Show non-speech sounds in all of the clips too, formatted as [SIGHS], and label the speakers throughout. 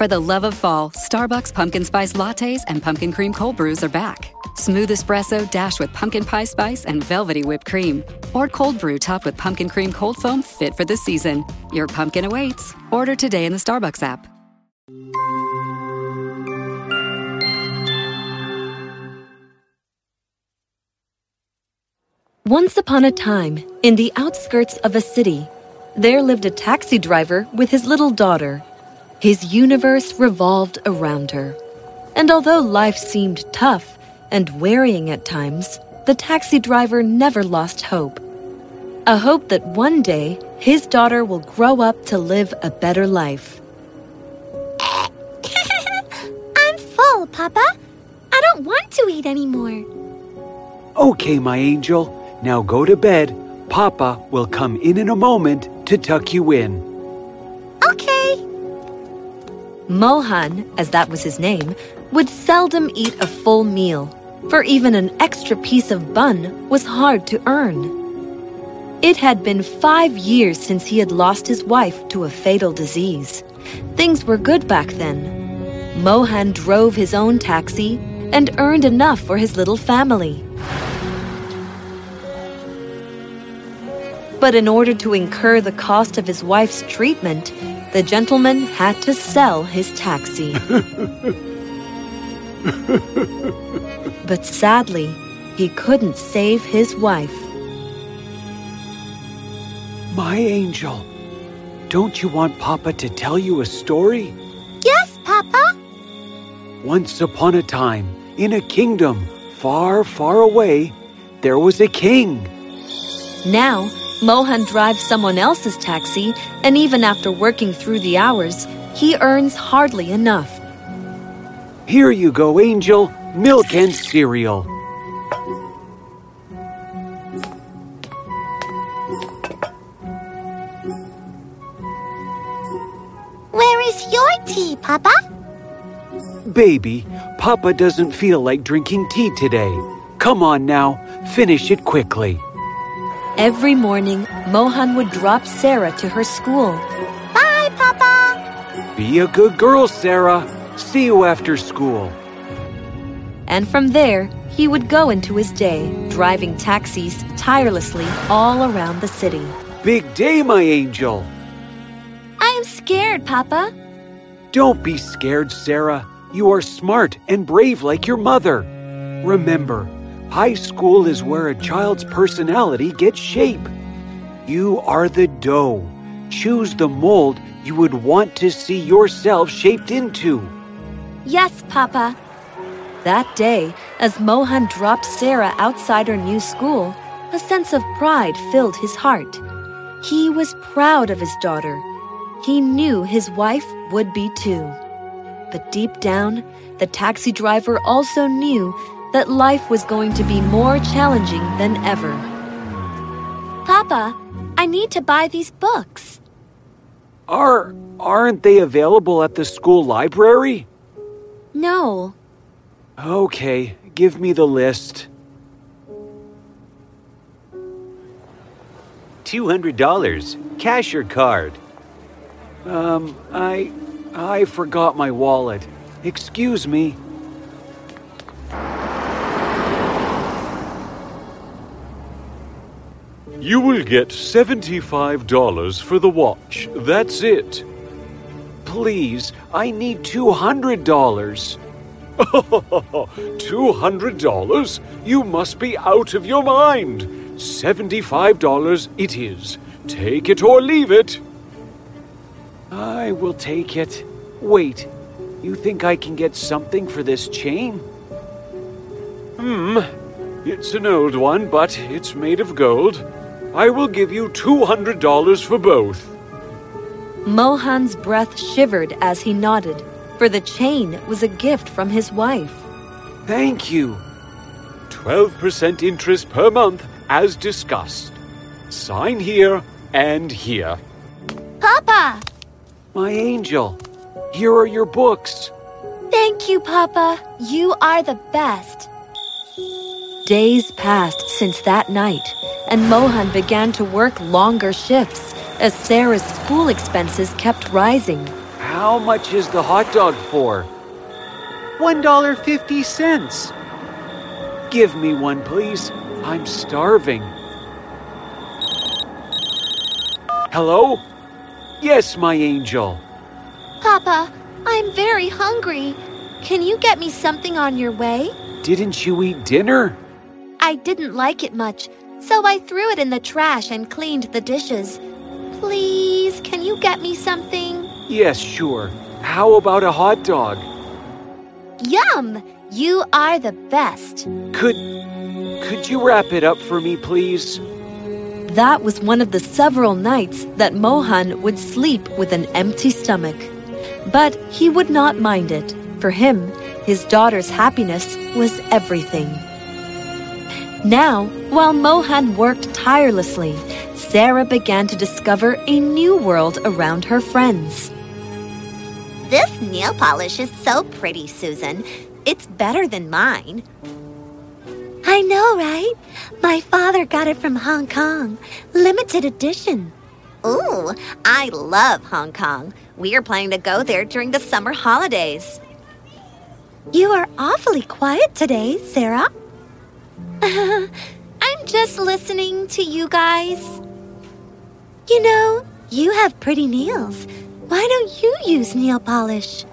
Speaker 1: For the love of fall, Starbucks pumpkin spice lattes and pumpkin cream cold brews are back. Smooth espresso dashed with pumpkin pie spice and velvety whipped cream. Or cold brew topped with pumpkin cream cold foam fit for the season. Your pumpkin awaits. Order today in the Starbucks app.
Speaker 2: Once upon a time, in the outskirts of a city, there lived a taxi driver with his little daughter. His universe revolved around her. And although life seemed tough and wearying at times, the taxi driver never lost hope. A hope that one day his daughter will grow up to live a better life. [LAUGHS]
Speaker 3: I'm full, Papa. I don't want to eat anymore.
Speaker 4: Okay, my angel. Now go to bed. Papa will come in in a moment to tuck you in.
Speaker 2: Mohan, as that was his name, would seldom eat a full meal, for even an extra piece of bun was hard to earn. It had been five years since he had lost his wife to a fatal disease. Things were good back then. Mohan drove his own taxi and earned enough for his little family. But in order to incur the cost of his wife's treatment, the gentleman had to sell his taxi. [LAUGHS] but sadly, he couldn't save his wife.
Speaker 4: My angel, don't you want Papa to tell you a story?
Speaker 3: Yes, Papa.
Speaker 4: Once upon a time, in a kingdom far, far away, there was a king.
Speaker 2: Now, Mohan drives someone else's taxi, and even after working through the hours, he earns hardly enough.
Speaker 4: Here you go, Angel. Milk and cereal.
Speaker 3: Where is your tea, Papa?
Speaker 4: Baby, Papa doesn't feel like drinking tea today. Come on now, finish it quickly.
Speaker 2: Every morning, Mohan would drop Sarah to her school.
Speaker 3: Bye, Papa.
Speaker 4: Be a good girl, Sarah. See you after school.
Speaker 2: And from there, he would go into his day, driving taxis tirelessly all around the city.
Speaker 4: Big day, my angel.
Speaker 3: I am scared, Papa.
Speaker 4: Don't be scared, Sarah. You are smart and brave like your mother. Remember, high school is where a child's personality gets shape. You are the dough. Choose the mold you would want to see yourself shaped into.
Speaker 3: Yes, Papa.
Speaker 2: That day, as Mohan dropped Sarah outside her new school, a sense of pride filled his heart. He was proud of his daughter. He knew his wife would be too. But deep down, the taxi driver also knew that life was going to be more challenging than ever.
Speaker 3: Papa, I need to buy these books.
Speaker 4: Are aren't they available at the school library?
Speaker 3: No.
Speaker 4: Okay, give me the list.
Speaker 5: $200. Cash or card?
Speaker 4: Um, I I forgot my wallet. Excuse me.
Speaker 6: You will get $75 for the watch. That's it.
Speaker 4: Please, I need $200.
Speaker 6: $200? [LAUGHS] You must be out of your mind. $75 it is. Take it or leave it.
Speaker 4: I will take it. Wait, you think I can get something for this chain?
Speaker 6: Hmm. It's an old one, but it's made of gold. I will give you $200 for both.
Speaker 2: Mohan's breath shivered as he nodded, for the chain was a gift from his wife.
Speaker 4: Thank you.
Speaker 7: 12% interest per month, as discussed. Sign here and here.
Speaker 2: Papa!
Speaker 4: My angel, here are your books.
Speaker 2: Thank you, Papa. You are the best.
Speaker 8: Days passed since that night, and Mohan began to work longer shifts as Sarah's school expenses kept rising.
Speaker 4: How much is the hot dog for? $1.50. Give me one, please. I'm starving. Hello? Yes, my angel.
Speaker 2: Papa, I'm very hungry. Can you get me something on your way?
Speaker 4: Didn't you eat dinner?
Speaker 2: I didn't like it much, so I threw it in the trash and cleaned the dishes. Please, can you get me something?
Speaker 4: Yes, sure. How about a hot dog?
Speaker 2: Yum! You are the best.
Speaker 4: Could could you wrap it up for me, please?
Speaker 8: That was one of the several nights that Mohan would sleep with an empty stomach. But he would not mind it. For him, his daughter's happiness was everything. Now, while Mohan worked tirelessly, Sarah began to discover a new world around her friends.
Speaker 2: This nail polish is so pretty, Susan. It's better than mine. I know, right? My father got it from Hong Kong. Limited edition. Ooh, I love Hong Kong. We are planning to go there during the summer holidays. You are awfully quiet today, Sarah. [LAUGHS] I'm just listening to you guys. You know, you have pretty nails. Why don't you use nail polish?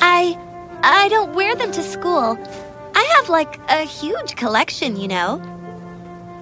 Speaker 2: I I don't wear them to school. I have like a huge collection, you know.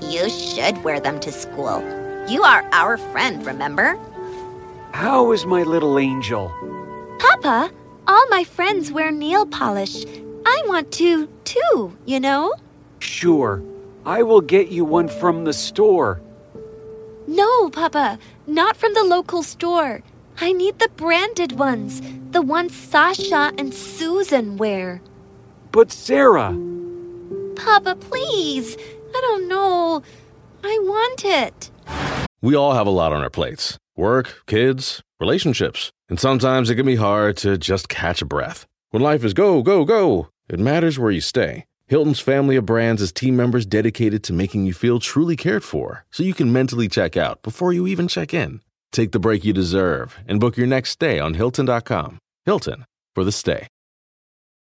Speaker 2: You should wear them to school. You are our friend, remember?
Speaker 4: How is my little angel?
Speaker 2: Papa, all my friends wear nail polish. I want to, too, you know?
Speaker 4: Sure. I will get you one from the store.
Speaker 2: No, Papa, not from the local store. I need the branded ones, the ones Sasha and Susan wear.
Speaker 4: But Sarah,
Speaker 2: Papa, please. I don't know. I want it.
Speaker 9: We all have a lot on our plates work, kids, relationships. And sometimes it can be hard to just catch a breath. When life is go, go, go, it matters where you stay. Hilton's family of brands is team members dedicated to making you feel truly cared for so you can mentally check out before you even check in. Take the break you deserve and book your next stay on Hilton.com. Hilton for the stay.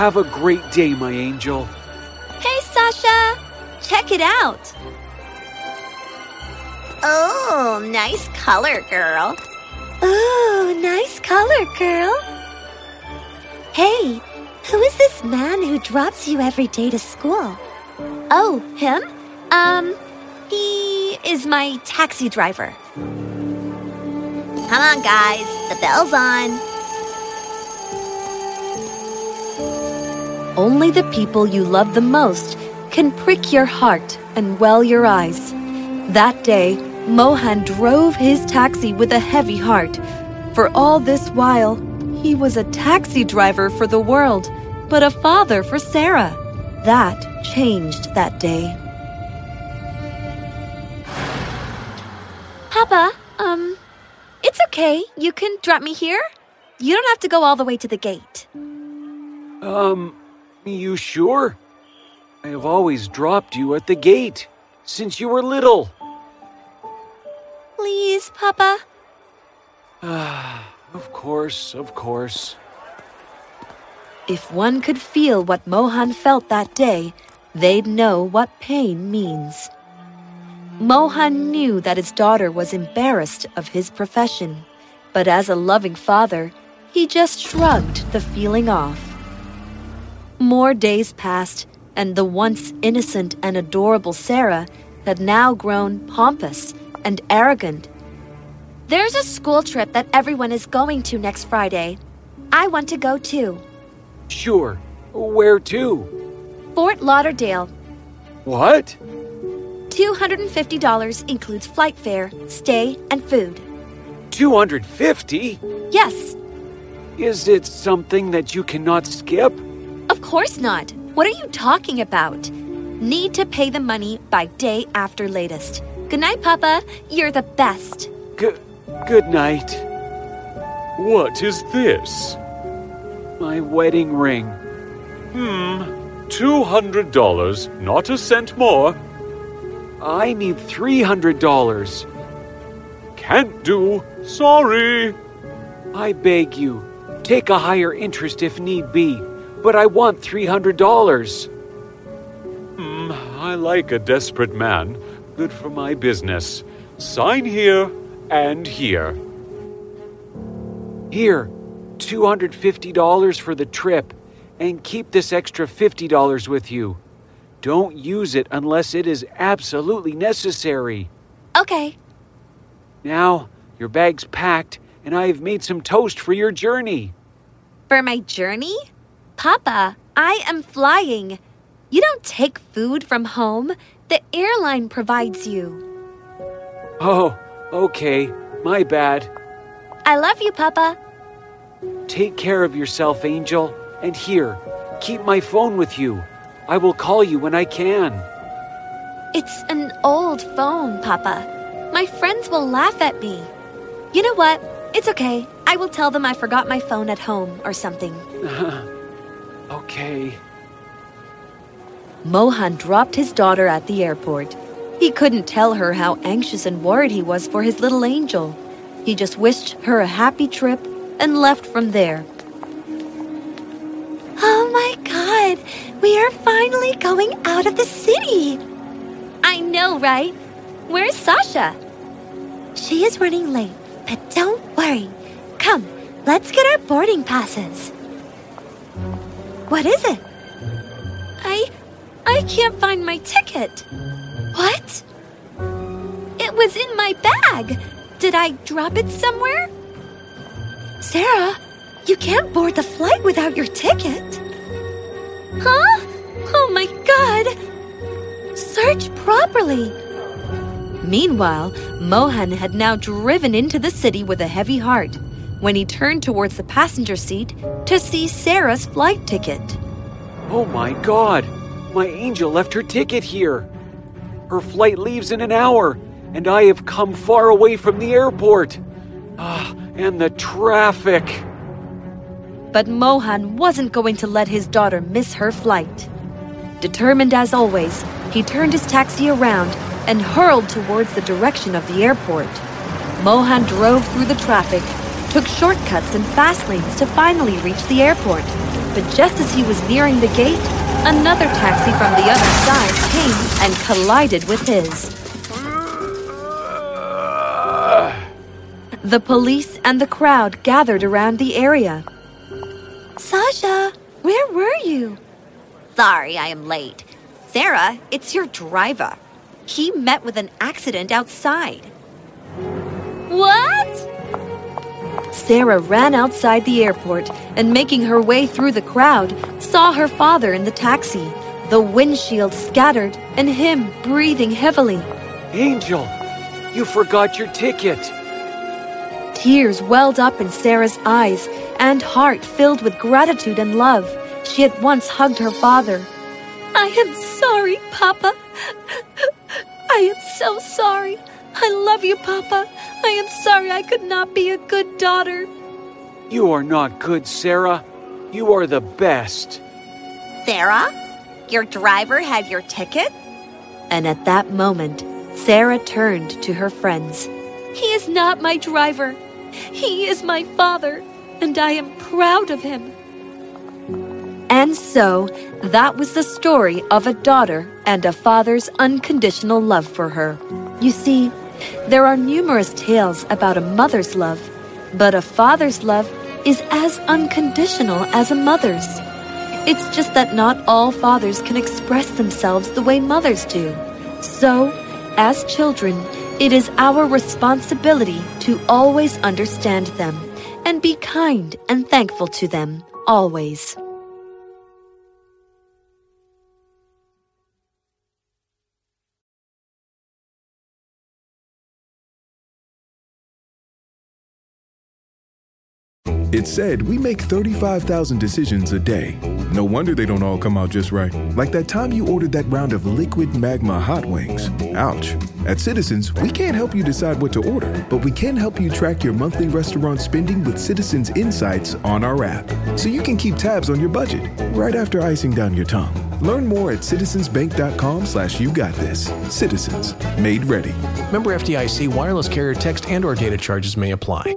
Speaker 4: Have a great day, my angel.
Speaker 2: Hey, Sasha! Check it out. Oh, nice color, girl. Oh, nice color, girl. Hey, who is this man who drops you every day to school? Oh, him? Um, he is my taxi driver. Come on, guys. The bell's on.
Speaker 8: Only the people you love the most can prick your heart and well your eyes. That day, Mohan drove his taxi with a heavy heart. For all this while, he was a taxi driver for the world, but a father for Sarah. That changed that day.
Speaker 2: Papa, um, it's okay. You can drop me here.
Speaker 3: You don't have to go all the way to the gate.
Speaker 4: Um, you sure? I have always dropped you at the gate since you were little.
Speaker 3: Please, Papa.
Speaker 4: Ah, [SIGHS] of course, of course.
Speaker 2: If one could feel what Mohan felt that day, they'd know what pain means. Mohan knew that his daughter was embarrassed of his profession, but as a loving father, he just shrugged the feeling off. More days passed, and the once innocent and adorable Sarah had now grown pompous and arrogant.
Speaker 3: There's a school trip that everyone is going to next Friday. I want to go too.
Speaker 4: Sure. Where to?
Speaker 3: Fort Lauderdale.
Speaker 4: What?
Speaker 3: $250 includes flight fare, stay, and food.
Speaker 4: 250?
Speaker 3: Yes.
Speaker 4: Is it something that you cannot skip?
Speaker 3: Of course not. What are you talking about? Need to pay the money by day after latest. Good night, Papa. You're the best.
Speaker 4: G- good night.
Speaker 6: What is this?
Speaker 4: My wedding ring.
Speaker 6: Hmm, $200, not a cent more.
Speaker 4: I need $300.
Speaker 6: Can't do. Sorry.
Speaker 4: I beg you, take a higher interest if need be, but I want $300.
Speaker 6: Hmm, I like a desperate man. Good for my business. Sign here and here.
Speaker 4: Here, $250 for the trip, and keep this extra $50 with you. Don't use it unless it is absolutely necessary.
Speaker 3: Okay.
Speaker 4: Now, your bag's packed, and I have made some toast for your journey.
Speaker 3: For my journey? Papa, I am flying. You don't take food from home, the airline provides you.
Speaker 4: Oh, okay. My bad.
Speaker 3: I love you, Papa.
Speaker 4: Take care of yourself, Angel. And here, keep my phone with you. I will call you when I can.
Speaker 3: It's an old phone, Papa. My friends will laugh at me. You know what? It's okay. I will tell them I forgot my phone at home or something. [LAUGHS]
Speaker 4: okay.
Speaker 2: Mohan dropped his daughter at the airport. He couldn't tell her how anxious and worried he was for his little angel. He just wished her a happy trip and left from there.
Speaker 3: Oh my god! We are finally going out of the city! I know, right? Where's Sasha? She is running late, but don't worry. Come, let's get our boarding passes. What is it? I. I can't find my ticket. What? It was in my bag. Did I drop it somewhere? Sarah, you can't board the flight without your ticket. Huh? Oh my god! Search properly.
Speaker 2: Meanwhile, Mohan had now driven into the city with a heavy heart when he turned towards the passenger seat to see Sarah's flight ticket.
Speaker 4: Oh my god! My angel left her ticket here. Her flight leaves in an hour, and I have come far away from the airport. Ah, and the traffic.
Speaker 2: But Mohan wasn't going to let his daughter miss her flight. Determined as always, he turned his taxi around and hurled towards the direction of the airport. Mohan drove through the traffic, took shortcuts and fast lanes to finally reach the airport. But just as he was nearing the gate, another taxi from the other side came and collided with his. The police and the crowd gathered around the area.
Speaker 3: Sasha, where were you? Sorry, I am late. Sarah, it's your driver. He met with an accident outside. What?
Speaker 2: Sarah ran outside the airport and, making her way through the crowd, saw her father in the taxi, the windshield scattered, and him breathing heavily.
Speaker 4: Angel, you forgot your ticket.
Speaker 2: Tears welled up in Sarah's eyes and heart filled with gratitude and love. She at once hugged her father.
Speaker 3: I am sorry, Papa. I am so sorry. I love you, Papa. I am sorry I could not be a good daughter.
Speaker 4: You are not good, Sarah. You are the best.
Speaker 3: Sarah, your driver had your ticket?
Speaker 2: And at that moment, Sarah turned to her friends. He is not my driver. He is my father, and I am proud of him. And so, that was the story of a daughter and a father's unconditional love for her. You see, there are numerous tales about a mother's love, but a father's love is as unconditional as a mother's. It's just that not all fathers can express themselves the way mothers do. So, as children, it is our responsibility to always understand them and be kind and thankful to them, always.
Speaker 10: It's said we make 35,000 decisions a day. No wonder they don't all come out just right. Like that time you ordered that round of liquid magma hot wings. Ouch. At Citizens, we can't help you decide what to order, but we can help you track your monthly restaurant spending with Citizens Insights on our app. So you can keep tabs on your budget right after icing down your tongue. Learn more at citizensbank.com slash you got this. Citizens. Made ready.
Speaker 11: Member FDIC wireless carrier text and or data charges may apply.